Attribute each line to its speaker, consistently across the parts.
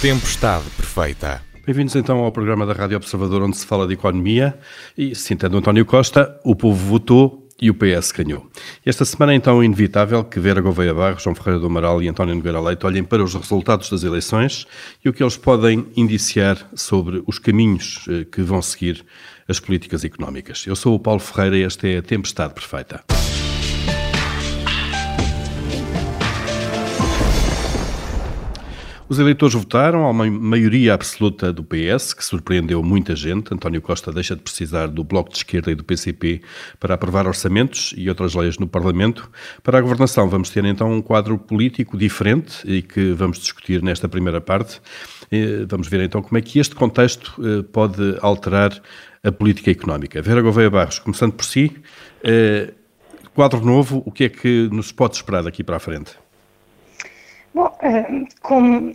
Speaker 1: Tempestade Perfeita.
Speaker 2: Bem-vindos então ao programa da Rádio Observador, onde se fala de economia. E, citando António Costa, o povo votou e o PS ganhou. Esta semana é então inevitável que Vera Gouveia Barros, João Ferreira do Amaral e António Nogueira Leite olhem para os resultados das eleições e o que eles podem indiciar sobre os caminhos eh, que vão seguir as políticas económicas. Eu sou o Paulo Ferreira e esta é a Tempestade Perfeita. Os eleitores votaram a uma maioria absoluta do PS, que surpreendeu muita gente. António Costa deixa de precisar do Bloco de Esquerda e do PCP para aprovar orçamentos e outras leis no Parlamento. Para a governação, vamos ter então um quadro político diferente e que vamos discutir nesta primeira parte. Vamos ver então como é que este contexto eh, pode alterar a política económica. Vera Gouveia Barros, começando por si, eh, quadro novo, o que é que nos pode esperar daqui para a frente?
Speaker 3: Bom, eh, como,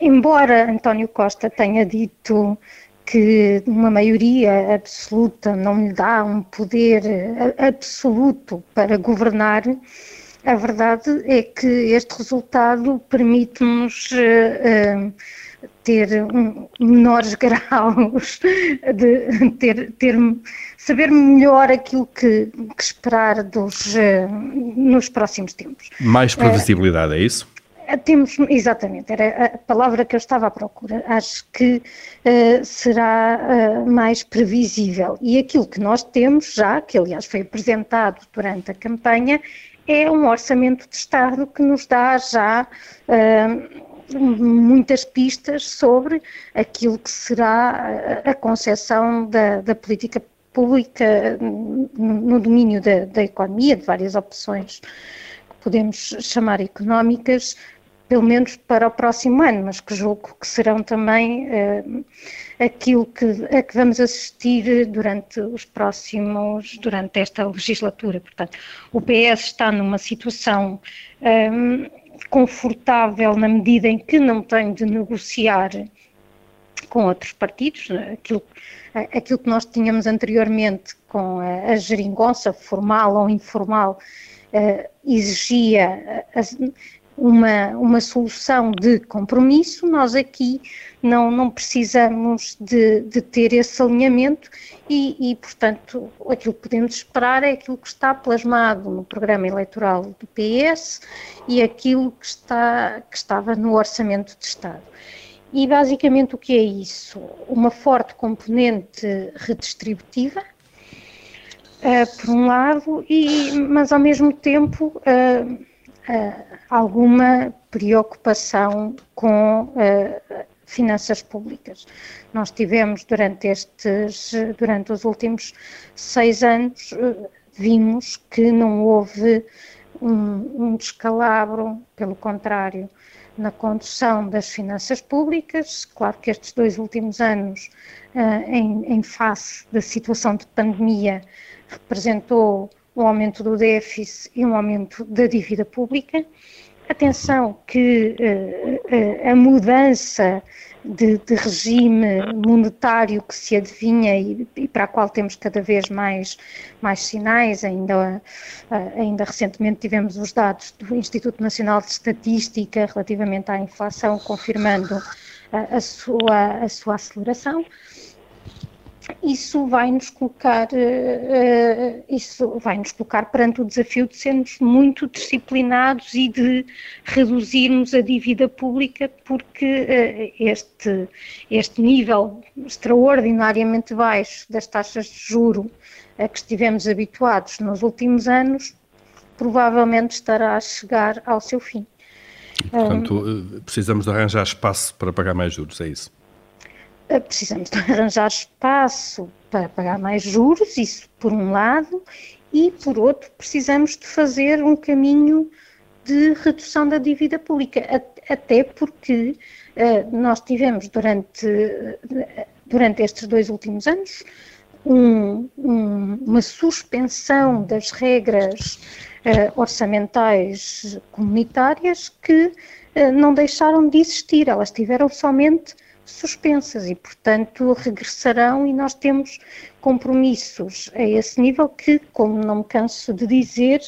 Speaker 3: embora António Costa tenha dito que uma maioria absoluta não lhe dá um poder eh, absoluto para governar, a verdade é que este resultado permite-nos uh, ter um, menores graus de ter, ter, saber melhor aquilo que, que esperar dos, uh, nos próximos tempos.
Speaker 2: Mais previsibilidade, é isso?
Speaker 3: Temos, exatamente, era a palavra que eu estava à procura. Acho que uh, será uh, mais previsível. E aquilo que nós temos já, que aliás foi apresentado durante a campanha, é um orçamento de Estado que nos dá já uh, muitas pistas sobre aquilo que será a concepção da, da política pública no domínio da, da economia, de várias opções que podemos chamar económicas, pelo menos para o próximo ano, mas que julgo que serão também uh, aquilo que, a que vamos assistir durante os próximos, durante esta legislatura. Portanto, o PS está numa situação um, ehm, confortável na medida em que não tem de negociar com outros partidos, aquilo, aquilo que nós tínhamos anteriormente com a, a geringonça, formal ou informal, uh, exigia uma, uma solução de compromisso, nós aqui não, não precisamos de, de ter esse alinhamento e, e, portanto, aquilo que podemos esperar é aquilo que está plasmado no programa eleitoral do PS e aquilo que, está, que estava no Orçamento de Estado. E basicamente o que é isso? Uma forte componente redistributiva, uh, por um lado, e, mas ao mesmo tempo. Uh, alguma preocupação com uh, finanças públicas. Nós tivemos durante estes, durante os últimos seis anos, uh, vimos que não houve um, um descalabro, pelo contrário, na condução das finanças públicas. Claro que estes dois últimos anos, em, em face da situação de pandemia, representou um aumento do déficit e um aumento da dívida pública. Atenção que uh, uh, a mudança de, de, regime monetário que se adivinha e, e, para a qual temos cada vez mais, mais sinais, ainda, uh, ainda recentemente tivemos os dados do Instituto Nacional de Estatística relativamente à inflação, confirmando a, sua, a sua aceleração isso vai nos colocar uh, isso vai nos colocar perante o desafio de sermos muito disciplinados e de reduzirmos a dívida pública porque uh, este este nível extraordinariamente baixo das taxas de juro a que estivemos habituados nos últimos anos provavelmente estará a chegar ao seu fim.
Speaker 2: Portanto, um, precisamos de arranjar espaço para pagar mais juros, é isso?
Speaker 3: Eh, precisamos de arranjar espaço para pagar mais juros, isso por um lado, e por outro, precisamos de fazer um caminho de redução da dívida pública, até porque uh, nós tivemos durante, durante estes dois últimos anos um, um, uma suspensão das regras uh, orçamentais comunitárias que uh, não deixaram de existir, elas tiveram somente suspensas e, portanto, regressarão e nós temos compromissos a esse nível que, como não me canso de dizer,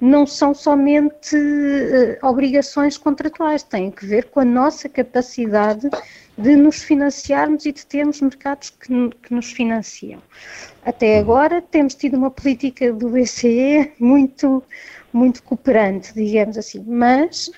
Speaker 3: não são somente uh, obrigações contratuais, têm que ver com a nossa capacidade de nos financiarmos e de termos mercados que, que nos financiam. Até agora temos tido uma política do BCE muito, muito cooperante, digamos assim, mas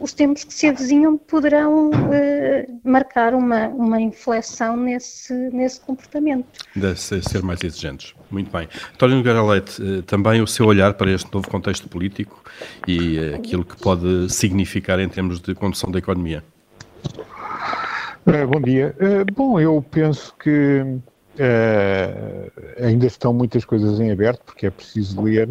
Speaker 3: os tempos que se avizinham poderão uh, marcar uma, uma inflexão nesse, nesse comportamento.
Speaker 2: Deve ser mais exigentes. Muito bem. António Nogueira Leite, uh, também o seu olhar para este novo contexto político e aquilo que pode significar em termos de condução da economia.
Speaker 4: bom dia. bom, eu penso que ainda estão muitas coisas em aberto, porque é preciso ler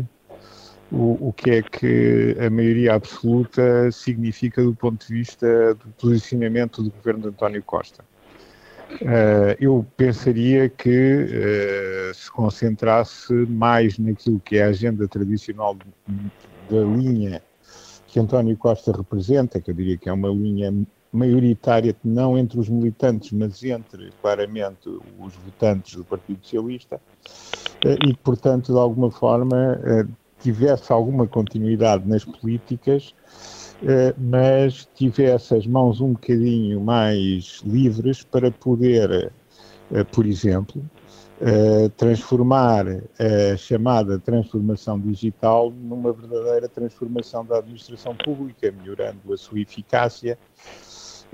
Speaker 4: o, o que é que a maioria absoluta significa do ponto de vista do posicionamento do governo de António Costa. Uh, eu pensaria que uh, se concentrasse mais naquilo que é a agenda tradicional da linha que António Costa representa, que eu diria que é uma linha maioritária, não entre os militantes, mas entre, claramente, os votantes do Partido Socialista, uh, e que, portanto, de alguma forma, tivesse alguma continuidade nas políticas, eh, mas tivesse as mãos um bocadinho mais livres para poder, eh, por exemplo, eh, transformar a chamada transformação digital numa verdadeira transformação da administração pública, melhorando a sua eficácia,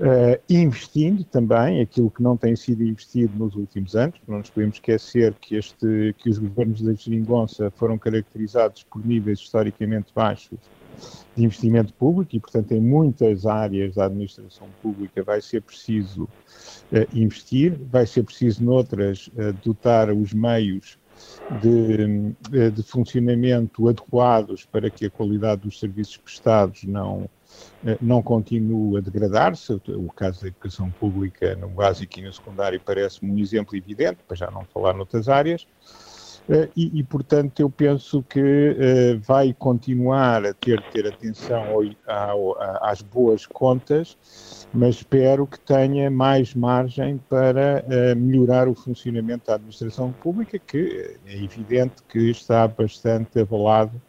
Speaker 4: Uh, investindo também aquilo que não tem sido investido nos últimos anos. Não nos podemos esquecer que, este, que os governos da geringonça foram caracterizados por níveis historicamente baixos de investimento público e, portanto, em muitas áreas da administração pública vai ser preciso uh, investir, vai ser preciso, noutras, uh, dotar os meios de, de funcionamento adequados para que a qualidade dos serviços prestados não não continua a degradar-se. O caso da educação pública no básico e no secundário parece-me um exemplo evidente, para já não falar noutras áreas. Eh, e, e, portanto, eu penso que uh, vai continuar a ter, ter atenção ao, às boas contas, mas espero que tenha mais margem para melhorar o funcionamento da administração pública, que é evidente que está bastante abalado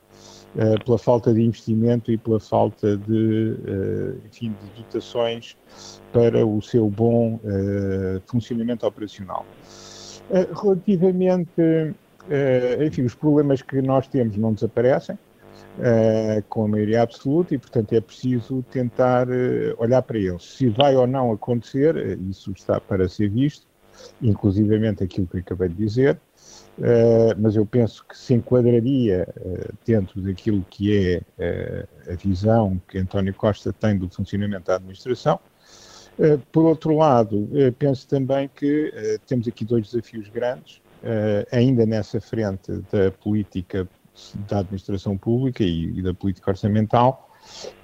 Speaker 4: uh, pela falta de investimento e pela falta de, uh, enfim, de dotações para o seu bom uh, funcionamento operacional. relativamente, enfim, os problemas que nós temos não desaparecem, com a maioria absoluta e, portanto, é preciso tentar olhar para eles. Se vai ou não acontecer, isso está para ser visto, inclusivamente aquilo que acabei de dizer, Uh, mas eu penso que se enquadraria uh, dentro daquilo que é uh, a visão que António Costa tem do funcionamento da administração. por outro lado, penso também que temos aqui dois desafios grandes, ainda nessa frente da política da administração pública e, e da política orçamental,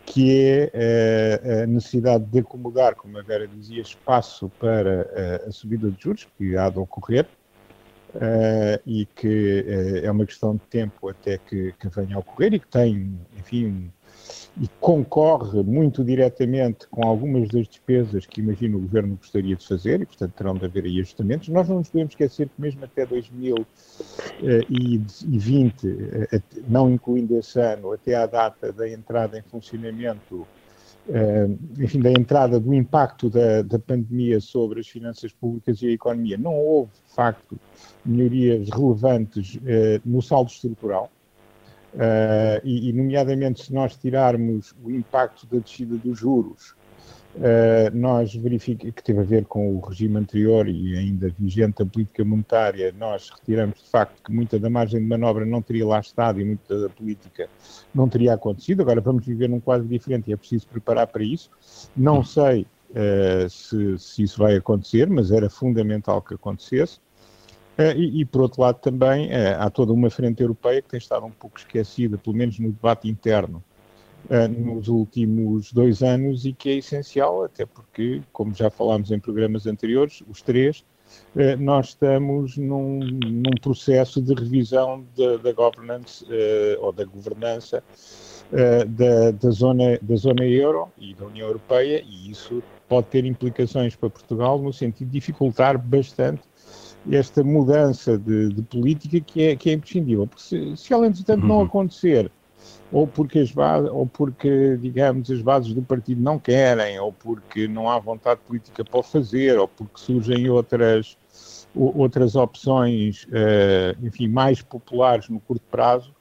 Speaker 4: que é a necessidade de acomodar, como a Vera dizia, espaço para a subida de juros que há de ocorrer, Uh, e que uh, é uma questão de tempo até que, que, venha a ocorrer e que tem, enfim, e concorre muito diretamente com algumas das despesas que imagino o Governo gostaria de fazer e, portanto, terão de haver aí ajustamentos. Nós não nos podemos esquecer que mesmo até 2020, uh, não incluindo esse ano, até à data da entrada em funcionamento enfim, da entrada do impacto da, da pandemia sobre as finanças públicas e a economia, não houve, de facto, melhorias relevantes uh, no saldo estrutural. Uh, e, e, nomeadamente, se nós tirarmos o impacto da descida dos juros, uh, nós verificamos que teve a ver com o regime anterior e ainda vigente a política monetária, nós retiramos de facto que muita da margem de manobra não teria lá estado e muita da política não teria acontecido. Agora vamos viver num quadro diferente e é preciso preparar para isso. Não sei uh, se, se isso vai acontecer, mas era fundamental que acontecesse. Uh, e, e, por outro lado, também há toda uma frente europeia que tem estado um pouco esquecida, pelo menos no debate interno, nos últimos dois anos e que é essencial, até porque, como já falámos em programas anteriores, os três, nós estamos num, num, processo de revisão da governance ou da governança da, da, zona, da zona euro e da União Europeia, e isso pode ter implicações para Portugal no sentido de dificultar bastante esta mudança de, de política que é, que é imprescindível. Porque se, se ela, entretanto, uhum. não acontecer ou porque as bases, ou porque, digamos, as bases do partido não querem, ou porque não há vontade política para o fazer, ou porque surgem outras, outras opções, uh, enfim, mais populares no curto prazo,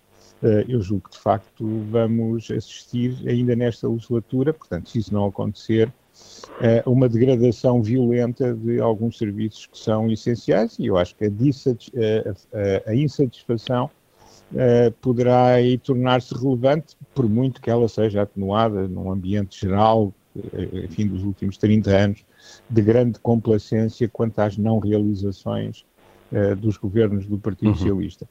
Speaker 4: uh, eu julgo que de facto vamos assistir ainda nesta legislatura, portanto, se isso não acontecer, uh, uma degradação violenta de alguns serviços que são essenciais, e eu acho que a, a, a insatisfação uh, poderá aí tornar-se relevante, por muito que ela seja atenuada num ambiente geral, uh, enfim, dos últimos 30 anos, de grande complacência quanto às não realizações uh, dos governos do Partido uhum. Socialista.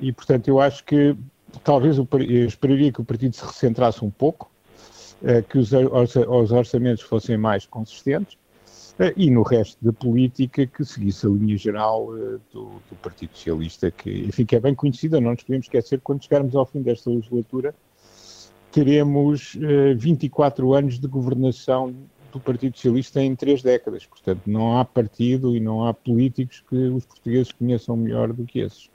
Speaker 4: e, portanto, eu acho que talvez eu esperaria que o partido se recentrasse um pouco, que os, os orçamentos fossem mais consistentes, eh, e no resto da política que seguisse a linha geral eh, do, do, Partido Socialista, que, enfim, que é bem conhecida, não nos podemos esquecer, quando chegarmos ao fim desta legislatura, teremos 24 eh, anos de governação do Partido Socialista em três décadas. Portanto, não há partido e não há políticos que os portugueses conheçam melhor do que esses.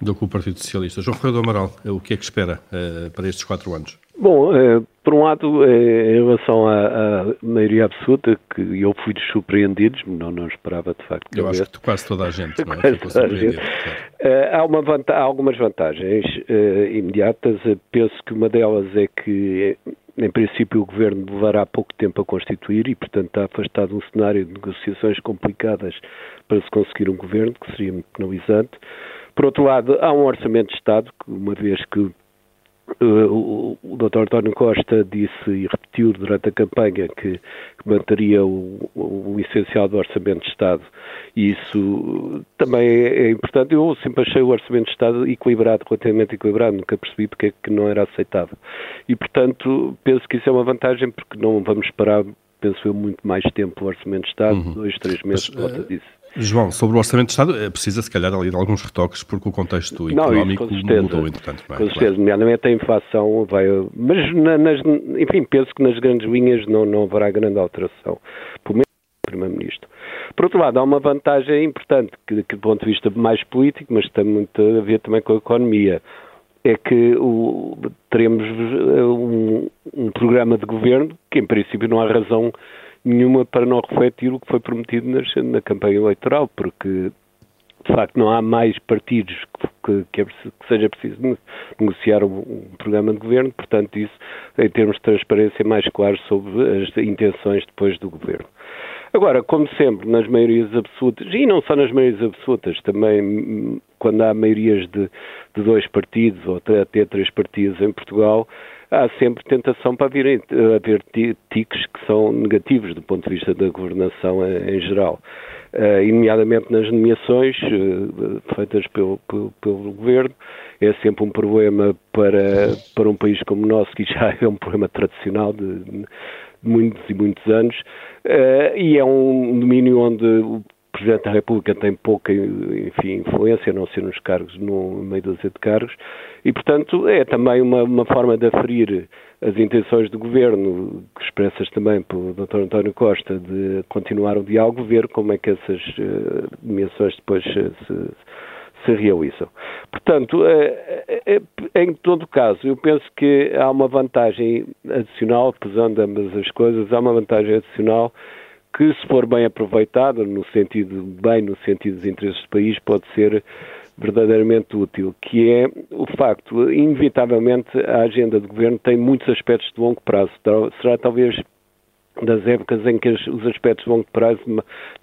Speaker 2: Do que o Partido Socialista. João Ferreira do Amaral, o que é que espera uh, para estes quatro anos?
Speaker 5: Bom, eh, por um lado, eh, em relação à, à, maioria absoluta, que eu fui dos surpreendidos, não, não esperava de facto.
Speaker 2: Eu acho que quase toda a gente, não é? Ficou surpreendido.
Speaker 5: Eh, há, uma há algumas vantagens imediatas. Penso que uma delas é que em princípio, o governo levará pouco tempo a constituir e, portanto, está afastado de um cenário de negociações complicadas para se conseguir um governo, que seria muito penalizante. Por outro lado, há um orçamento de Estado, que, uma vez que Uh, o, Dr. António Costa disse e repetiu durante a campanha que, que manteria o, o, essencial do Orçamento de Estado e isso também é, é, importante. Eu sempre achei o Orçamento de Estado equilibrado, relativamente equilibrado, nunca percebi porque é que não era aceitável. E, portanto, penso que isso é uma vantagem porque não vamos esperar, penso eu, muito mais tempo o Orçamento de Estado, uhum. dois, três meses por volta uh, disso.
Speaker 2: João, sobre o Orçamento de Estado, é precisa se calhar ali de alguns retoques, porque o contexto não, económico mudou, entretanto.
Speaker 5: Não é? Com certeza, claro. nomeadamente a inflação vai. Mas, na, nas, enfim, penso que nas grandes linhas não, não haverá grande alteração. Pelo menos Primeiro-Ministro. Por outro lado, há uma vantagem importante, que, que do ponto de vista mais político, mas tem muito a ver também com a economia é que o, teremos um, um, programa de governo que, em princípio, não há razão nenhuma para não refletir o que foi prometido na campanha eleitoral, porque de facto não há mais partidos que, que, é, que seja preciso negociar um, um, programa de governo, portanto isso em termos de transparência mais claro sobre as intenções depois do governo. Agora, como sempre, nas maiorias absolutas, e não só nas maiorias absolutas, também hum, quando há maiorias de, de dois partidos ou até três partidos em Portugal, há sempre tentação para haver, haver tiques que são negativos do ponto de vista da governação em, geral. Uh, nomeadamente nas nomeações uh, feitas pelo, pelo, pelo, governo, é sempre um problema para, para um país como o nosso, que já é um problema tradicional de, de muitos e muitos anos, uh, e é um domínio onde Presidente da República tem pouca enfim, influência, a não ser nos cargos, no meio dúzia de cargos, e, portanto, é também uma, uma forma de aferir as intenções do Governo, expressas também pelo Dr. António Costa, de continuar o diálogo, ver como é que essas uh, depois se, se realizam. Portanto, uh, em todo caso, eu penso que há uma vantagem adicional, pesando ambas as coisas, há uma vantagem adicional que, se for bem aproveitada, no sentido bem, no sentido dos interesses do país, pode ser verdadeiramente útil, que é o facto, inevitavelmente, a agenda de governo tem muitos aspectos de longo prazo. Será talvez das épocas em que os aspectos de longo prazo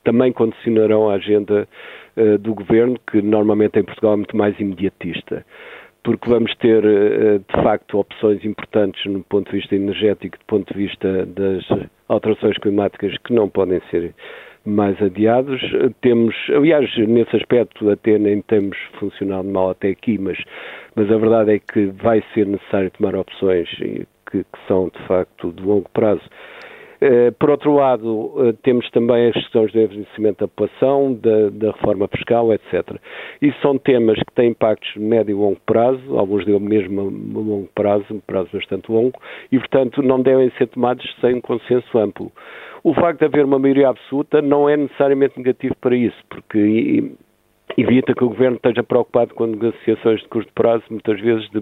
Speaker 5: também condicionarão a agenda uh, do governo, que normalmente em Portugal é muito mais imediatista. Porque vamos ter, uh, de facto, opções importantes no ponto de vista energético, do ponto de vista das alterações climáticas que não podem ser mais adiados. Temos, aliás, nesse aspecto até nem temos funcionado mal até aqui, mas, mas a verdade é que vai ser necessário tomar opções que, que são de facto de longo prazo. Eh, por outro lado, eh, temos também as questões do envelhecimento da população, da, da, reforma fiscal, etc. E são temas que têm impactos médio e longo prazo, alguns deles mesmo a longo prazo, um prazo bastante longo, e, portanto, não devem ser tomados sem um consenso amplo. O facto de haver uma maioria absoluta não é necessariamente negativo para isso, porque evita que o governo esteja preocupado com negociações de curto prazo, muitas vezes de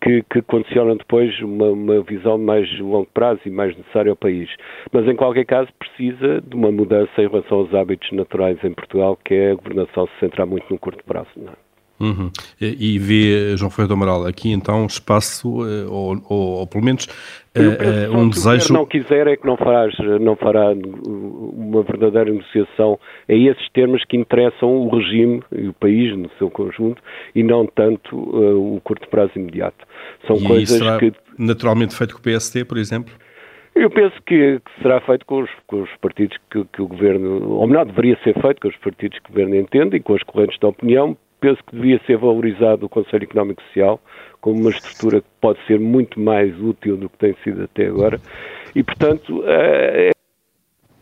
Speaker 5: que, que condicionam depois uma, uma visão mais longo prazo e mais necessária ao país. Mas, em qualquer caso, precisa de uma mudança em relação aos hábitos naturais em Portugal, que é a governação se centrar muito no curto prazo. Não é?
Speaker 2: Uhum. E, vê, João Ferreira do Amaral, aqui então espaço, uh, ou, ou, ou, pelo menos uh, uh, um desejo...
Speaker 5: Se não quiser é que não, farás, não fará uma verdadeira negociação a esses termos que interessam o regime e o país no seu conjunto e não tanto o curto prazo imediato.
Speaker 2: São e coisas que... naturalmente feito com o PST, por exemplo?
Speaker 5: Eu penso que, que será feito com os, com os partidos que, que, o Governo, ou melhor, deveria ser feito com os partidos que o Governo entende e com as correntes de opinião, penso que devia ser valorizado o Conselho Económico e Social como uma estrutura que pode ser muito mais útil do que tem sido até agora. E, portanto, é,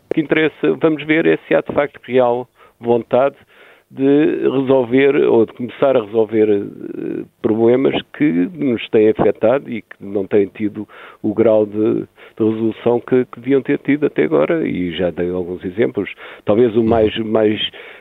Speaker 5: o que interessa, vamos ver é se há de facto real vontade de resolver ou de começar a resolver uh, problemas que nos têm afetado e que não têm tido o grau de, de resolução que, que, deviam ter tido até agora. E já dei alguns exemplos. Talvez o mais, mais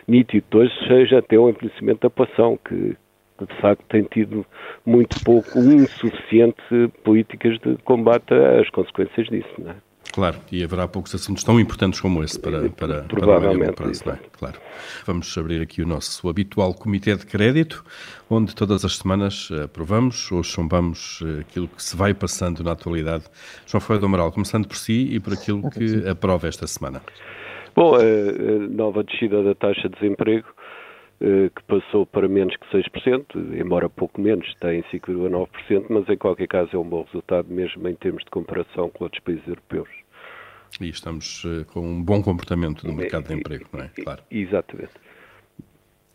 Speaker 5: nítido hoje seja até o envelhecimento da população, que de facto tem tido muito pouco, insuficiente políticas de combate às consequências disso. Não é?
Speaker 2: Claro, e haverá poucos assuntos tão importantes como esse para, para,
Speaker 5: Provavelmente,
Speaker 2: para o prazo, é? Claro. Vamos abrir aqui o nosso habitual Comitê de Crédito, onde todas as semanas aprovamos ou chumbamos eh, aquilo que se vai passando na atualidade. João Ferreira do Amaral, começando por si e por aquilo que aprova esta semana.
Speaker 5: Bom, a, nova descida da taxa de desemprego, eh, que passou para menos que 6%, embora pouco menos, está em 5,9%, mas em qualquer caso é um bom resultado mesmo em termos de comparação com outros países europeus.
Speaker 2: E estamos uh, com um bom comportamento do mercado de emprego, não é? Claro.
Speaker 5: Exatamente.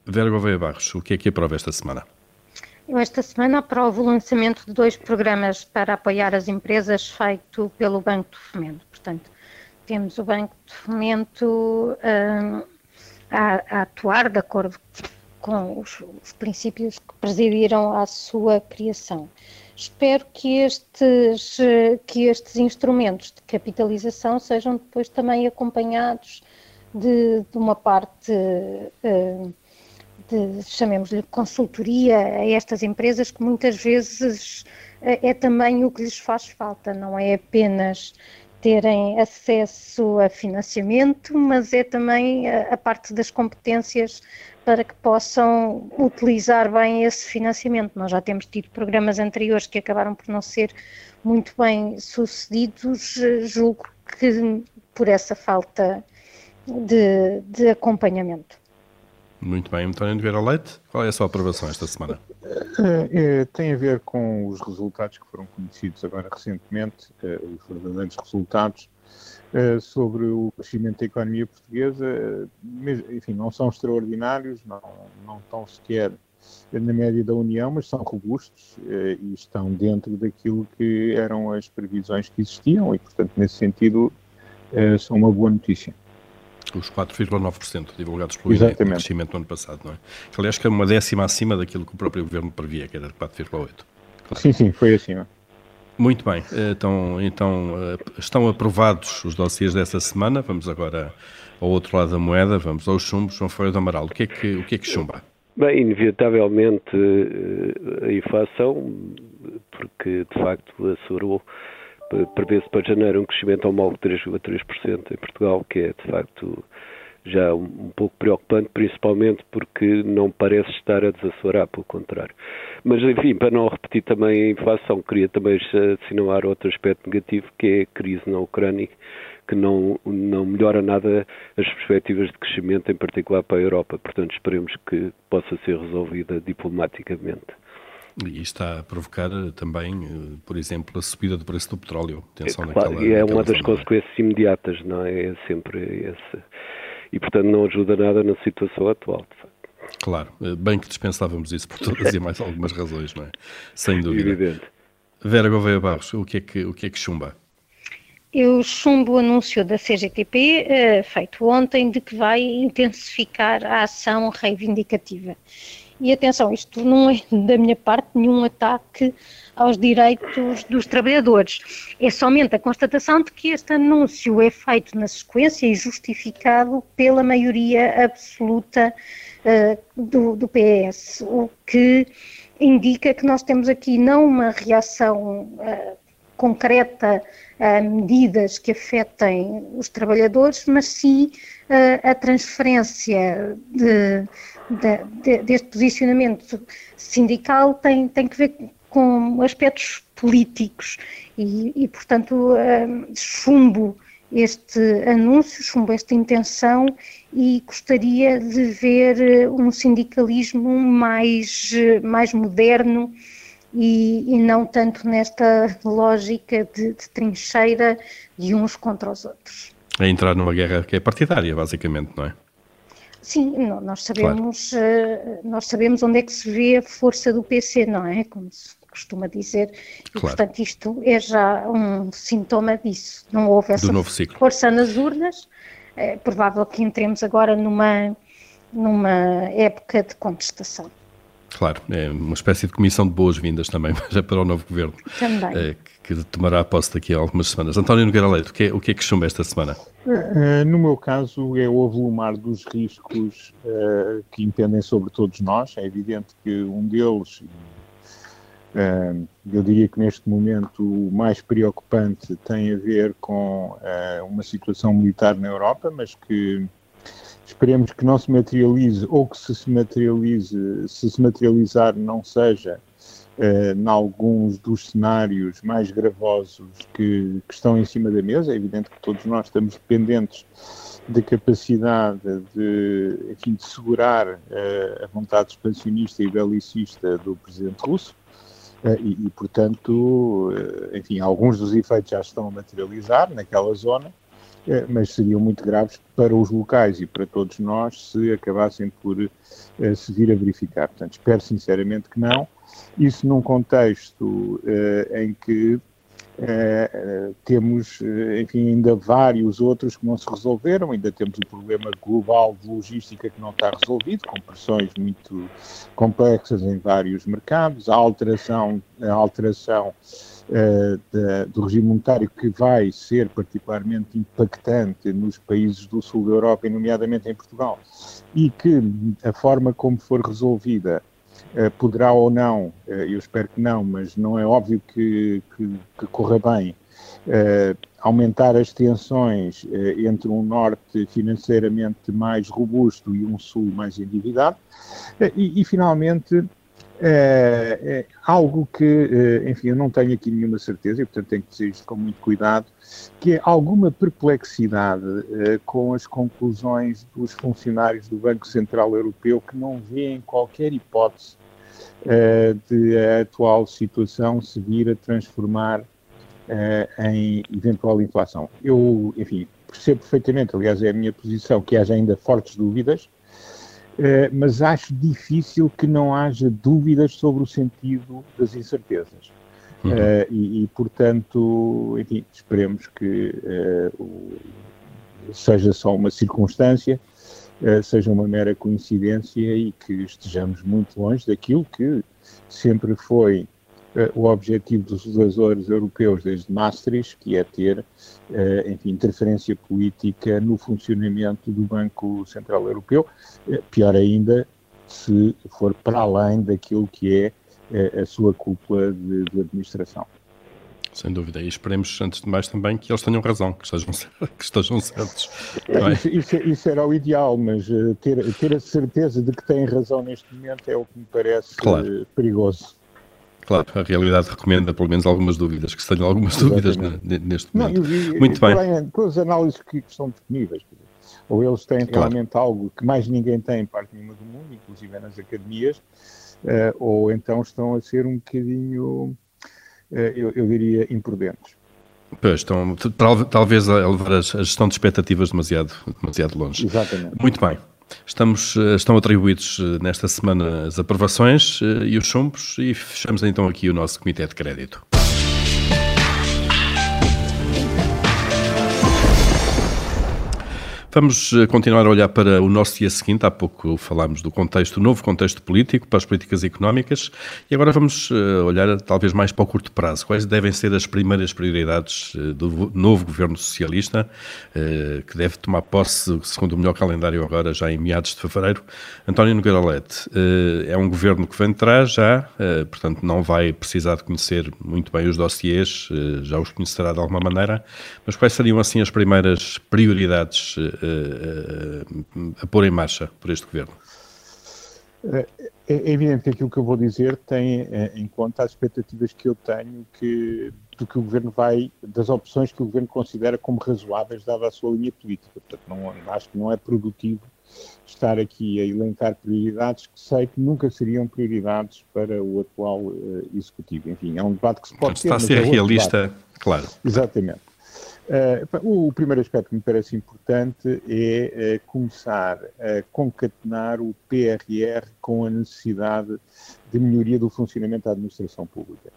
Speaker 2: Vera Gouveia Barros, o que é que aprova esta semana?
Speaker 3: Eu esta semana aprovo o lançamento de dois programas para apoiar as empresas feito pelo Banco de Fomento. Portanto, temos o Banco de Fomento um, a, a, atuar de acordo com os, os princípios que presidiram à sua criação. Espero que estes, que estes instrumentos de capitalização sejam depois também acompanhados de, de uma parte, eh, de, chamemos-lhe consultoria a estas empresas, que muitas vezes eh, é também o que lhes faz falta, não é apenas terem acesso a financiamento, mas é também a, a parte das competências para que possam utilizar bem esse financiamento. Nós já temos tido programas anteriores que acabaram por não ser muito bem sucedidos, julgo que por essa falta de, de acompanhamento.
Speaker 2: Muito bem, António Vera Leite, qual é a sua aprovação esta semana?
Speaker 4: É, é, tem a ver com os resultados que foram conhecidos agora recentemente, é, os verdadeiros resultados sobre o crescimento da economia portuguesa, eh, enfim, não são extraordinários, não, não estão sequer na média da União, mas são robustos e estão dentro daquilo que eram as previsões que existiam e, portanto, nesse sentido, são uma boa notícia.
Speaker 2: Os 4,9% divulgados pelo INE, crescimento no ano passado, não é? Que, aliás, que é uma décima acima daquilo que o próprio governo previa, que era 4,8%. Claro.
Speaker 4: Sim, sim, foi acima.
Speaker 2: Muito bem, então, então estão aprovados os dossiês dessa semana. Vamos agora ao outro lado da moeda, vamos aos chumbos. João Folha do Amaral, o que é que, o que, é que chumba?
Speaker 5: Bem, inevitavelmente eh, a inflação, porque de facto assegurou, prevê-se para janeiro um crescimento ao de 3,3% em Portugal, que é de facto já um, pouco preocupante, principalmente porque não parece estar a desacelerar, pelo contrário. Mas, enfim, para não repetir também a inflação, queria também assinalar outro aspecto negativo, que é a crise na Ucrânia, que não, não melhora nada as perspectivas de crescimento, em particular para a Europa. Portanto, esperemos que possa ser resolvida diplomaticamente.
Speaker 2: E está a provocar também, eh, por exemplo, a subida do preço do petróleo.
Speaker 5: Atenção é, claro, naquela, e é uma das consequências imediatas, não é? É sempre esse e, portanto, não ajuda nada na situação atual.
Speaker 2: Claro, eh, bem que dispensávamos isso por todas e mais algumas razões, não é? Sem dúvida.
Speaker 5: Evidente.
Speaker 2: Vera Gouveia Barros, o que é que, o que, é que chumba?
Speaker 3: Eu chumbo o anúncio da CGTP, eh, feito ontem, de que vai intensificar a ação reivindicativa. E atenção, isto não é da minha parte nenhum ataque aos direitos dos trabalhadores. É somente a constatação de que este anúncio é feito na sequência e justificado pela maioria absoluta uh, do, do PS, o que indica que nós temos aqui não uma reação uh, concreta a medidas que afetem os trabalhadores, mas sim uh, a transferência de, de, de, deste posicionamento sindical tem, tem que ver com aspectos políticos e, e portanto, uh, chumbo este anúncio, chumbo esta intenção e gostaria de ver um sindicalismo mais, mais moderno e, e não tanto nesta lógica de, de trincheira de uns contra os outros.
Speaker 2: É entrar numa guerra que é partidária, basicamente, não é?
Speaker 3: Sim, nós sabemos, claro. Eh, nós sabemos onde é que se vê a força do PC, não é? Como se costuma dizer. E, claro. portanto, isto é já um sintoma disso. Não houve essa força nas urnas. É provável que entremos agora numa, numa época de contestação.
Speaker 2: Claro, é uma espécie de comissão de boas-vindas também já para o novo governo.
Speaker 3: Também.
Speaker 2: É, que tomará posse daqui a algumas semanas. António Nogueira Leite, o que é, o que, é que chumba esta semana?
Speaker 4: Uh, no meu caso, é o avolumar dos riscos uh, que impendem sobre todos nós. É evidente que um deles, uh, eu diria que neste momento o mais preocupante tem a ver com uma situação militar na Europa, mas que esperemos que não se materialize ou que se, se materialize, se se materializar não seja eh, em alguns dos cenários mais gravosos que, que, estão em cima da mesa. É evidente que todos nós estamos dependentes da capacidade de, enfim, de segurar eh, a vontade expansionista e belicista do presidente russo. Uh, e, e, portanto, enfim, alguns dos efeitos já estão a materializar naquela zona, mas seriam muito graves para os locais e para todos nós se acabassem por uh, se vir a verificar. Portanto, espero sinceramente que não. Isso num contexto uh, em que uh, temos, enfim, ainda vários outros que não se resolveram, ainda temos o problema global de logística que não está resolvido, com pressões muito complexas em vários mercados, a alteração, a alteração uh, do regime monetário que vai ser particularmente impactante nos países do sul da Europa, e nomeadamente em Portugal, e que a forma como for resolvida uh, poderá ou não, uh, eu espero que não, mas não é óbvio que, que, que corra bem, aumentar as tensões entre um norte financeiramente mais robusto e um sul mais endividado, e, e finalmente é, é, algo que, é, enfim, eu não tenho aqui nenhuma certeza e, portanto, tenho que dizer isto com muito cuidado, que é alguma perplexidade com as conclusões dos funcionários do Banco Central Europeu que não veem qualquer hipótese de a atual situação se vir a transformar em eventual inflação. Eu, enfim, percebo perfeitamente, aliás, é a minha posição, que haja ainda fortes dúvidas, eh, mas acho difícil que não haja dúvidas sobre o sentido das incertezas. Uhum. Uh, e, e, portanto, enfim, esperemos que uh, seja só uma circunstância, seja uma mera coincidência e que estejamos muito longe daquilo que sempre foi o objetivo dos legisladores europeus desde Maastricht, que é ter, uh, enfim, interferência política no funcionamento do Banco Central Europeu, uh, pior ainda se for para além daquilo que é a sua cúpula de, de administração.
Speaker 2: Sem dúvida, e esperemos, antes de mais, também que eles tenham razão, que estejam, que estejam certos.
Speaker 4: É, isso, isso, isso, era o ideal, mas ter, ter a certeza de que têm razão neste momento é o que me parece claro. perigoso.
Speaker 2: Claro, a realidade recomenda pelo menos algumas dúvidas, que se tenham algumas dúvidas neste momento. Não, e,
Speaker 4: Muito e, bem. Com as análises que, que estão disponíveis, ou eles têm claro. realmente algo que mais ninguém tem em parte nenhuma do mundo, inclusive nas academias, uh, ou então estão a ser um bocadinho, uh, eu, eu, diria, imprudentes.
Speaker 2: Pois, estão talvez a levar a gestão de expectativas demasiado, demasiado longe.
Speaker 4: Exatamente.
Speaker 2: Muito bem. Estamos, eh, estão atribuídos eh, nesta semana as aprovações eh, e os chumbos e fechamos então aqui o nosso Comitê de Crédito. Vamos eh, continuar a olhar para o nosso dia seguinte. Há pouco falámos do contexto, o novo contexto político, para as políticas económicas, e agora vamos eh, olhar talvez mais para o curto prazo. Quais devem ser as primeiras prioridades eh, do novo governo socialista, que deve tomar posse, segundo o melhor calendário, agora já em meados de fevereiro? António Nogueira Leite, é um governo que vem atrás já, portanto não vai precisar de conhecer muito bem os dossiês, já os conhecerá de alguma maneira, mas quais seriam assim as primeiras prioridades a pôr em marcha por este governo?
Speaker 4: É, é evidente que aquilo que eu vou dizer tem eh, em conta as expectativas que eu tenho que, do que o governo vai, das opções que o governo considera como razoáveis, dada a sua linha política. Portanto, não, acho que não é produtivo estar aqui a elencar prioridades que sei que nunca seriam prioridades para o atual uh, executivo. Enfim, é um debate que se pode
Speaker 2: Está ter. Está a ser é realista, claro.
Speaker 4: Exatamente. Uh, o primeiro aspecto que me parece importante é uh, começar a concatenar o PRR com a necessidade de melhoria do funcionamento da administração pública.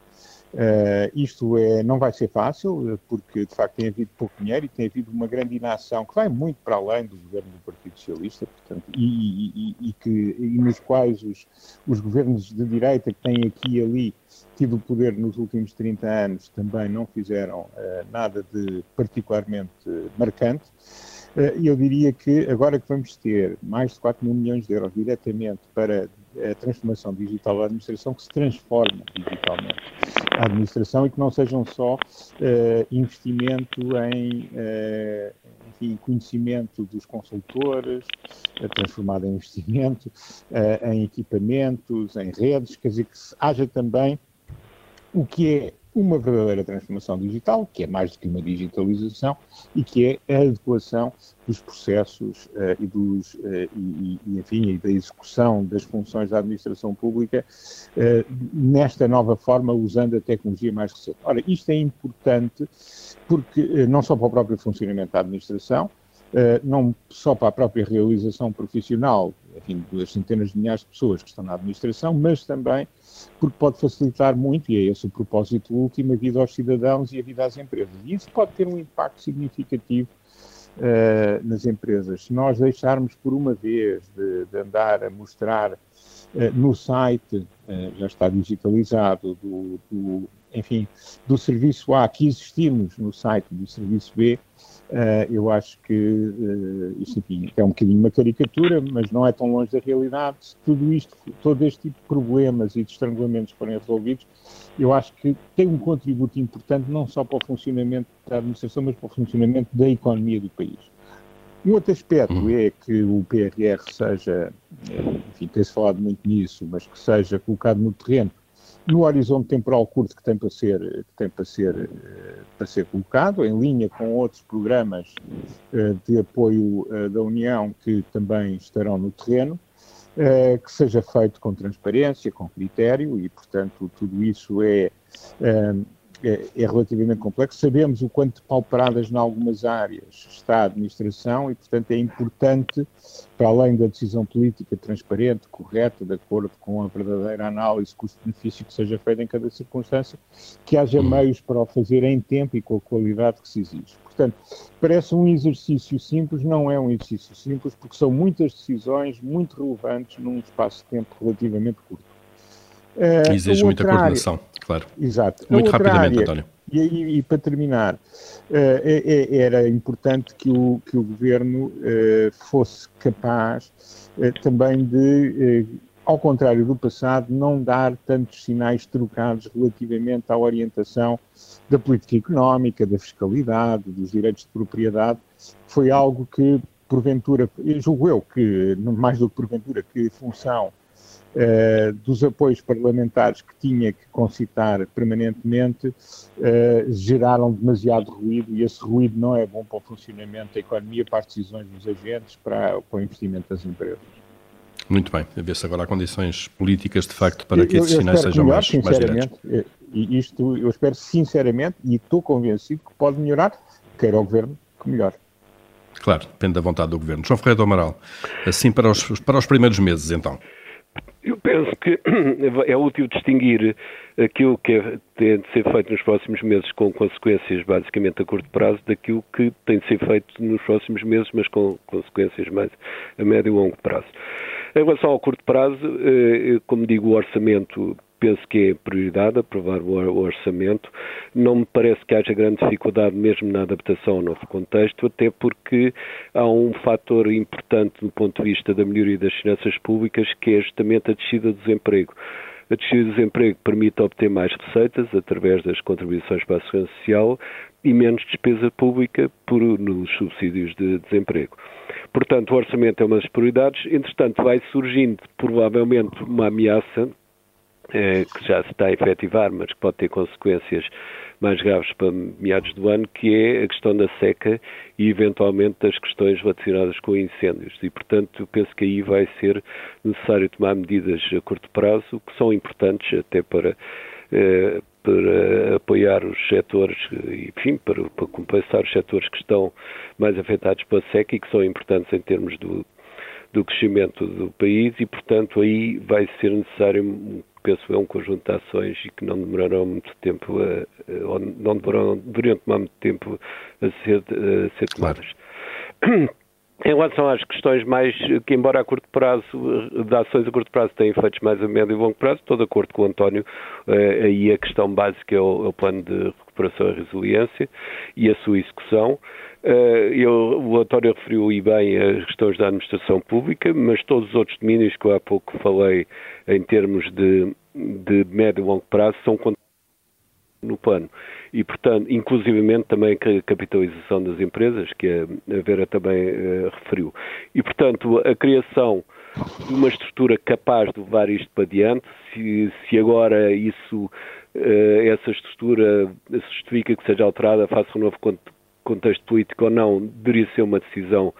Speaker 4: Uh, isto é, não vai ser fácil, porque de facto tem havido pouco dinheiro e tem havido uma grande inação que vai muito para além do governo do Partido Socialista, portanto, e, e, e que, e nos quais os, os governos de direita que têm aqui e ali tido o poder nos últimos 30 anos também não fizeram uh, nada de particularmente marcante. Uh, eu diria que agora que vamos ter mais de 4 mil milhões de euros diretamente para a transformação digital da administração, que se transforme digitalmente. A administração e que não sejam só uh, investimento em uh, enfim, conhecimento dos consultores, uh, transformado em investimento, em equipamentos, em redes, quer dizer, que haja também o que é uma verdadeira transformação digital, que é mais do que uma digitalização, e que é a adequação dos processos uh, e, dos, uh, e, e, enfim, e da execução das funções da administração pública uh, nesta nova forma, usando a tecnologia mais recente. Ora, isto é importante porque, não só para o próprio funcionamento da administração, não só para a própria realização profissional, enfim, das centenas de milhares de pessoas que estão na administração, mas também porque pode facilitar muito, e é esse o propósito último, a vida aos cidadãos e a vida às empresas. E isso pode ter um impacto significativo uh, nas empresas. Se nós deixarmos por uma vez de, de andar a mostrar uh, no site, uh, já está digitalizado, do, do, enfim, do serviço A que existimos no site do serviço B, Uh, eu acho que uh, isto enfim, é um bocadinho uma caricatura, mas não é tão longe da realidade. Se tudo isto, todo este tipo de problemas e de estrangulamentos forem resolvidos, eu acho que tem um contributo importante não só para o funcionamento da administração, mas para o funcionamento da economia do país. Um outro aspecto uhum. é que o PRR seja, eh, enfim, tem-se falado muito nisso, mas que seja colocado no terreno no horizonte temporal curto que tem para ser, que tem para ser, eh, para ser colocado, em linha com outros programas eh, de apoio eh, da União que também estarão no terreno, que seja feito com transparência, com critério e, portanto, tudo isso é é, é, relativamente complexo. Sabemos o quanto pauperadas em algumas áreas está a administração e, portanto, é importante, para além da decisão política transparente, correta, de acordo com a verdadeira análise custo-benefício que seja feita em cada circunstância, que haja uhum. meios para o fazer em tempo e com a qualidade que se exige. Portanto, parece um exercício simples, não é um exercício simples, porque são muitas decisões muito relevantes num espaço de tempo relativamente curto.
Speaker 2: Uh, Exige muita coordenação, área, claro.
Speaker 4: Exato.
Speaker 2: Muito rapidamente,
Speaker 4: área,
Speaker 2: António.
Speaker 4: E, e, e, para terminar, uh, é, era importante que o, que o governo uh, fosse capaz também de, ao contrário do passado, não dar tantos sinais trocados relativamente à orientação da política económica, da fiscalidade, dos direitos de propriedade. Foi algo que, porventura, julgo eu que, mais do que porventura, que função Uh, dos apoios parlamentares que tinha que concitar permanentemente uh, geraram demasiado ruído e esse ruído não é bom para o funcionamento da economia, para as decisões dos agentes, para, para o investimento das empresas.
Speaker 2: Muito bem, a ver se agora há condições políticas de facto para que esses sinais sejam melhor, mais, mais diretos.
Speaker 4: Eh, e isto eu espero sinceramente e estou convencido que pode melhorar, queira o Governo que melhore.
Speaker 2: Claro, depende da vontade do Governo. João Ferreira do Amaral, assim para os, para os primeiros meses então.
Speaker 5: Eu penso que é útil distinguir aquilo que é, tem de ser feito nos próximos meses com consequências basicamente a curto prazo daquilo que tem de ser feito nos próximos meses, mas com consequências mais a médio e longo prazo. Em relação ao curto prazo, eh, como digo, o orçamento penso que é prioridade aprovar o orçamento. Não me parece que haja grande dificuldade mesmo na adaptação ao novo contexto, até porque há um fator importante do ponto de vista da melhoria das finanças públicas, que é justamente a descida do desemprego. A descida do desemprego permite obter mais receitas através das contribuições para a segurança social e menos despesa pública por, nos subsídios de desemprego. Portanto, o orçamento é uma das prioridades. Entretanto, vai surgindo provavelmente uma ameaça que já se está a efetivar, mas que pode ter consequências mais graves para meados do ano, que é a questão da seca e, eventualmente, das questões relacionadas com incêndios. E, portanto, penso que aí vai ser necessário tomar medidas a curto prazo, que são importantes até para, eh, para apoiar os setores, enfim, para, para compensar os setores que estão mais afetados pela seca e que são importantes em termos do, do crescimento do país e, portanto, aí vai ser necessário penso é um conjunto de ações e que não demorarão muito tempo, a, ou não deveriam tomar muito tempo a ser, a ser tomadas. Claro. Em relação às questões mais, que embora a curto prazo, de ações a curto prazo têm efeitos mais a médio e longo prazo, estou de acordo com o António, eh, aí a questão básica é o, é o plano de recuperação e resiliência e a sua execução. Eh, eu, o António referiu e bem as questões da administração pública, mas todos os outros domínios que eu há pouco falei em termos de, de médio e longo prazo são no plano. E, portanto, inclusivamente também a capitalização das empresas, que a Vera também uh, referiu. E, portanto, a criação de uma estrutura capaz de levar isto para diante, se, se agora isso, essa estrutura justifica que seja alterada face a um novo contexto político ou não, deveria ser uma decisão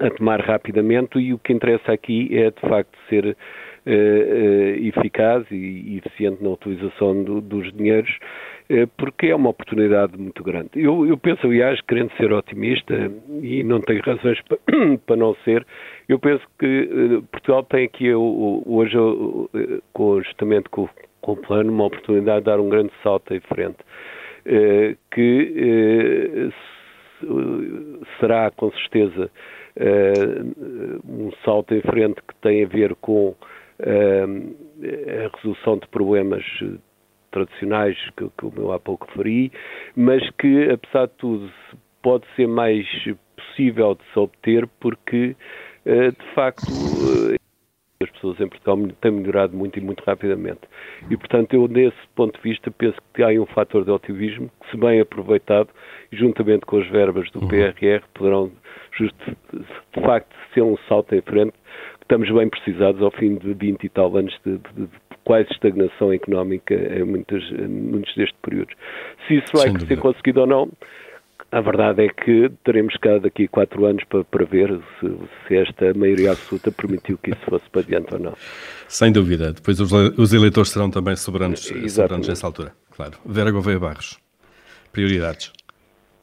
Speaker 5: a tomar rapidamente e o que interessa aqui é, de facto, ser uh, eficaz e eficiente na utilização do, dos dinheiros, porque é uma oportunidade muito grande. Eu, eu, penso, aliás, querendo ser otimista, e não tenho razões para, para não ser, eu penso que Portugal tem aqui hoje, justamente com, com o plano, uma oportunidade de dar um grande salto em frente. que será com certeza um salto em frente que tem a ver com a resolução de problemas eh, tradicionais que, que eu há pouco referi, mas que, apesar de tudo, pode ser mais possível de se obter porque, eh, de facto, eh, as pessoas em Portugal têm melhorado muito e muito rapidamente. E, portanto, eu, nesse ponto de vista, penso que há um fator de otimismo que, se bem aproveitado, juntamente com as verbas do uhum. PRR, poderão, de facto, ser um salto em frente estamos bem precisados ao fim de 20 e tal anos de, de, de quase estagnação económica em, em muitos destes períodos. Se isso vai ser conseguido ou não, a verdade é que teremos cá daqui a quatro anos para, para ver se, se, esta maioria absoluta permitiu que isso fosse para diante ou não.
Speaker 2: Sem dúvida. Depois os, os eleitores serão também soberanos, soberanos nessa altura. Claro. Vera Gouveia Barros. Prioridades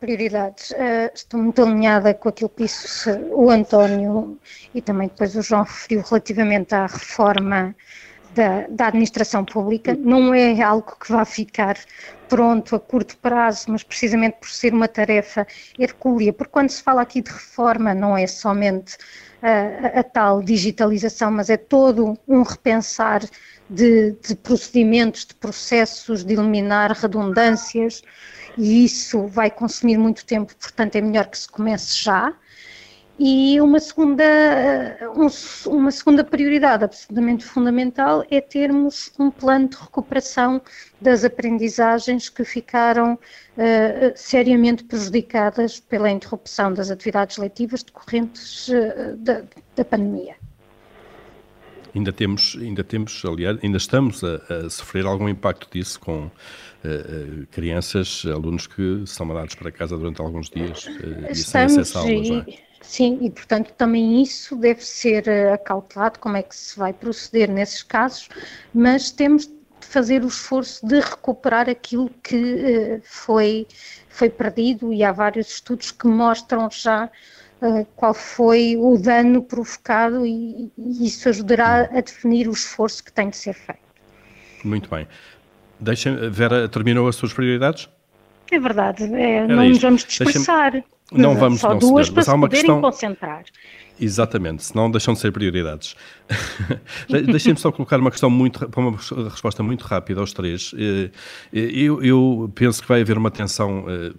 Speaker 3: prioridades. Uh, estou muito alinhada com aquilo que disse o António e também depois o João referiu relativamente à reforma da, da, administração pública. Não é algo que vá ficar pronto a curto prazo, mas precisamente por ser uma tarefa hercúlea, porque quando se fala aqui de reforma não é somente a, a tal digitalização, mas é todo um repensar de, de procedimentos, de processos, de eliminar redundâncias e isso vai consumir muito tempo, portanto é melhor que se comece já. E uma segunda, uma segunda prioridade absolutamente fundamental é termos um plano de recuperação das aprendizagens que ficaram uh, seriamente prejudicadas pela interrupção das atividades letivas decorrentes uh, da, da pandemia.
Speaker 2: Ainda temos, ainda temos, aliás, ainda estamos a, a sofrer algum impacto disso com uh, crianças, alunos que são mandados para casa durante alguns dias uh, e sem acesso a aulas, é?
Speaker 3: Sim, e portanto também isso deve ser acautelado, como é que se vai proceder nesses casos, mas temos de fazer o esforço de recuperar aquilo que foi, foi perdido e há vários estudos que mostram já uh, qual foi o dano provocado e, e, isso ajudará a definir o esforço que tem de ser feito.
Speaker 2: Muito bem. Deixa, Vera, terminou as suas prioridades?
Speaker 3: É verdade, é, não nos vamos dispersar.
Speaker 2: Não vamos,
Speaker 3: Só
Speaker 2: não,
Speaker 3: duas
Speaker 2: senhor,
Speaker 3: para
Speaker 2: mas há uma questão...
Speaker 3: concentrar.
Speaker 2: Exatamente, senão deixam de ser prioridades. Deixem-me só colocar uma questão muito, uma resposta muito rápida aos três. Eh, eh, eu, eu, penso que vai haver uma tensão, eh,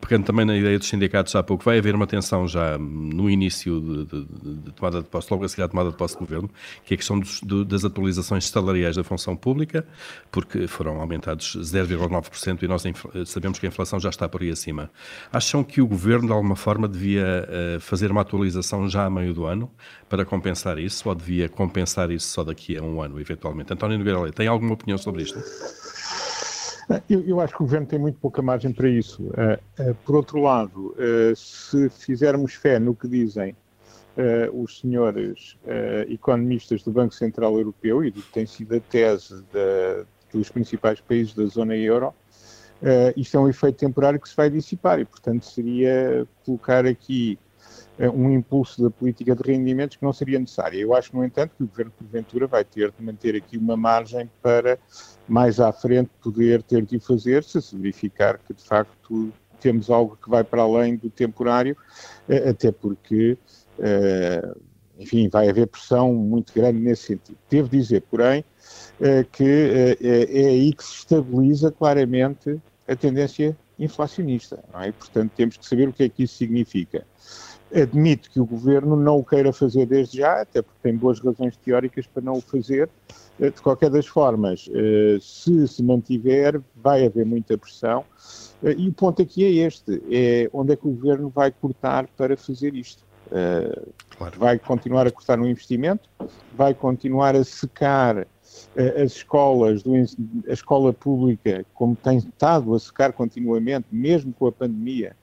Speaker 2: pegando também na ideia dos sindicatos há pouco, vai haver uma tensão já no início de, de, de tomada de posse, logo a seguir à tomada de posse do governo, que é a questão dos, das atualizações salariais da função pública, porque foram aumentados 0,9% e nós sabemos que a inflação já está por aí acima. Acham que o governo, alguma forma, devia fazer uma atualização já a meio do ano para compensar isso ou devia compensar isso só daqui a um ano, eventualmente? António Nogueira Leite, tem alguma opinião sobre isto?
Speaker 4: Eu, eu, acho que o governo tem muito pouca margem para isso. Uh, uh, por outro lado, uh, se fizermos fé no que dizem os senhores economistas do Banco Central Europeu e do que tem sido a tese da, dos principais países da zona euro, isto é um efeito temporário que se vai dissipar e, portanto, seria colocar aqui eh, um impulso da política de rendimentos que não seria necessária. Eu acho, no entanto, que o Governo Porventura vai ter de manter aqui uma margem para, mais à frente, poder ter de fazer, se se verificar que, de facto, temos algo que vai para além do temporário, eh, até porque, enfim, vai haver pressão muito grande nesse sentido. Devo dizer, porém, que é aí que se estabiliza claramente a tendência inflacionista, é? portanto temos que saber o que é que isso significa. Admito que o governo não o queira fazer desde já, até porque tem boas razões teóricas para não o fazer. Eh, de qualquer das formas, eh, se se mantiver, vai haver muita pressão. Eh, e o ponto aqui é este: é onde é que o governo vai cortar para fazer isto? Claro. Vai continuar a cortar no investimento, vai continuar a secar as escolas, do, a escola pública, como tem estado a secar continuamente, mesmo com a pandemia,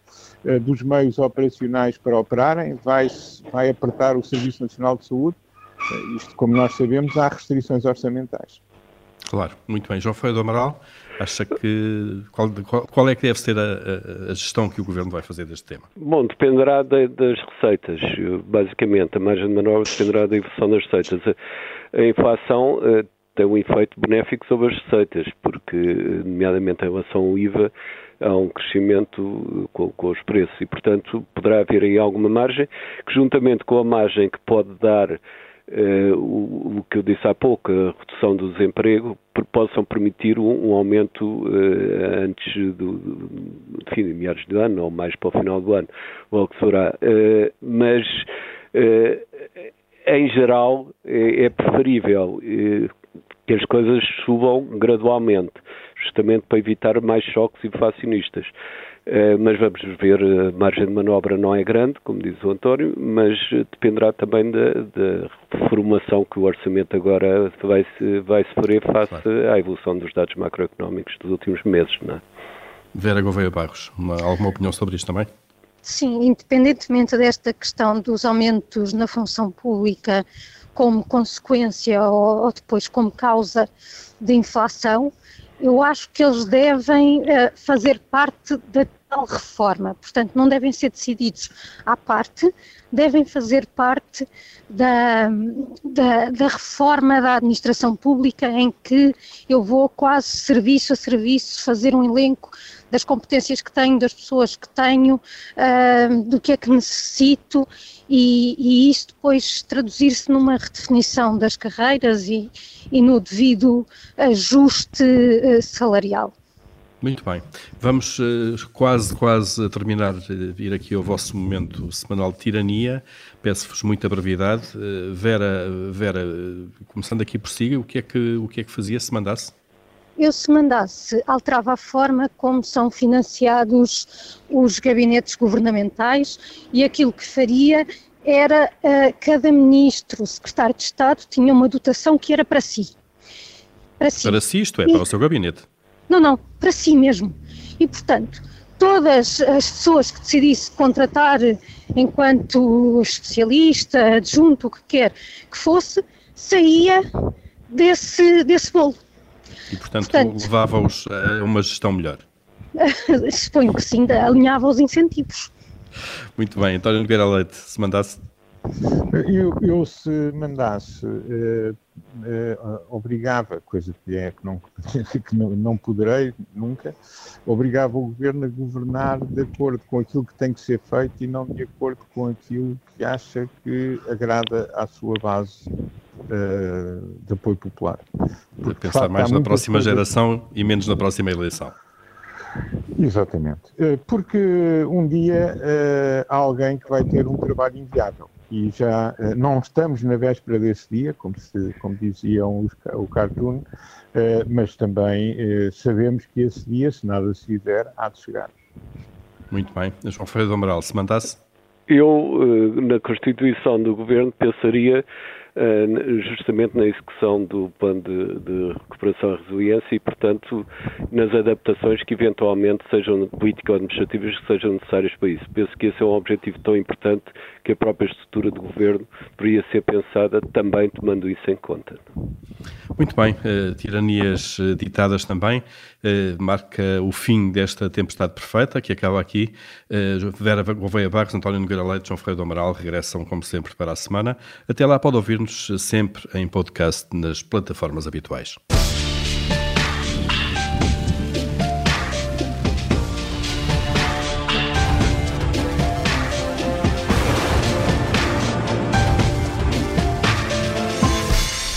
Speaker 4: eh, dos meios operacionais para operarem, vai, vai apertar o Serviço Nacional de Saúde. Eh, isto, como nós sabemos, há restrições orçamentais.
Speaker 2: Claro, muito bem. João Feio do Amaral, acha que qual, qual, qual, é que deve ser a, a, gestão que o Governo vai fazer deste tema?
Speaker 5: Bom, dependerá de, das receitas, basicamente. A margem de manobra dependerá da evolução das receitas. A, a inflação uh, tem um efeito benéfico sobre as receitas, porque, nomeadamente em relação ao IVA, há um crescimento com, com, os preços e, portanto, poderá haver aí alguma margem que, juntamente com a margem que pode dar uh, o, o, que eu disse há pouco, a redução do desemprego, possam permitir um, um aumento uh, antes do, do, enfim, de meados de ano ou mais para o final do ano, logo que será. Uh, mas, em geral, é, é preferível que as coisas subam gradualmente, justamente para evitar mais choques inflacionistas. Uh, mas vamos ver, a margem de manobra não é grande, como diz o António, mas dependerá também da, da reformação que o orçamento agora vai, -se, vai sofrer face claro. à evolução dos dados macroeconómicos dos últimos meses. Não é?
Speaker 2: Vera Gouveia Barros, uma, alguma opinião sobre isto também?
Speaker 3: Sim, independentemente desta questão dos aumentos na função pública como consequência ou, ou depois como causa de inflação, eu acho que eles devem uh, fazer parte da tal reforma, portanto, não devem ser decididos à parte, devem fazer parte da, da, da, reforma da administração pública, em que eu vou quase serviço a serviço fazer um elenco das competências que tenho, das pessoas que tenho, uh, do que é que necessito e, e isso depois traduzir-se numa redefinição das carreiras e, e no devido ajuste uh, salarial.
Speaker 2: Muito bem. Vamos uh, quase, quase terminar, uh, ir aqui ao vosso momento semanal de tirania. Peço-vos muita brevidade. Uh, Vera, Vera, começando aqui por si, o que, é que, o que é que fazia se mandasse?
Speaker 3: Eu se mandasse, alterava a forma como são financiados os gabinetes governamentais e aquilo que faria era uh, cada ministro, secretário de Estado, tinha uma dotação que era para si.
Speaker 2: Para si, para si isto é, e, para o seu gabinete.
Speaker 3: Não, não, para si mesmo. E, portanto, todas as pessoas que decidisse contratar enquanto especialista, adjunto, o que quer que fosse, saía desse, desse bolo.
Speaker 2: E, portanto, portanto levava-os a uma gestão melhor?
Speaker 3: Suponho que sim, alinhava os incentivos.
Speaker 2: Muito bem, António Nogueira Leite, se mandasse.
Speaker 4: Eu, eu se mandasse, uh, uh, obrigava, coisa que é que, não, que não, não poderei nunca, obrigava o governo a governar de acordo com aquilo que tem que ser feito e não de acordo com aquilo que acha que agrada à sua base uh, de apoio popular.
Speaker 2: Porque, pensar facto, mais na próxima coisa... geração e menos na próxima eleição.
Speaker 4: Exatamente. Porque um dia há alguém que vai ter um trabalho inviável e já uh, não estamos na véspera desse dia, como, se, como diziam os, o cartoon, uh, mas também uh, sabemos que esse dia, se nada se fizer, há de chegar.
Speaker 2: Muito bem. João Freire do Amaral, se mandasse?
Speaker 5: Eu, na constituição do governo, pensaria eh, justamente na execução do plano de, de, recuperação e resiliência e, portanto, nas adaptações que eventualmente sejam político-administrativas que sejam necessárias para isso. Penso que esse é um objetivo tão importante que a própria estrutura do governo deveria ser pensada também tomando isso em conta.
Speaker 2: Muito bem, uh, tiranias uh, ditadas também, uh, marca o fim desta tempestade perfeita que acaba aqui. Vera Gouveia Barros, António Nogueira Leite, João Freire do Amaral regressam como sempre para a semana. Até lá pode ouvir ouvir-nos sempre em podcast nas plataformas habituais.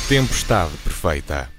Speaker 1: Tempestade perfeita.